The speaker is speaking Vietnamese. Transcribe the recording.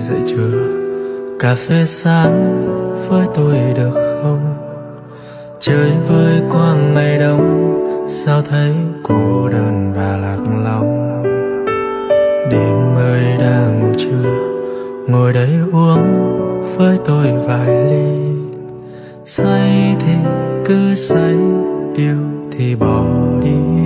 dậy chưa? Cà phê sáng với tôi được không? Chơi với quang ngày đông, sao thấy cô đơn và lạc lòng đêm mới đang ngủ chưa ngồi đây uống với tôi vài ly. Say thì cứ say yêu thì bỏ đi.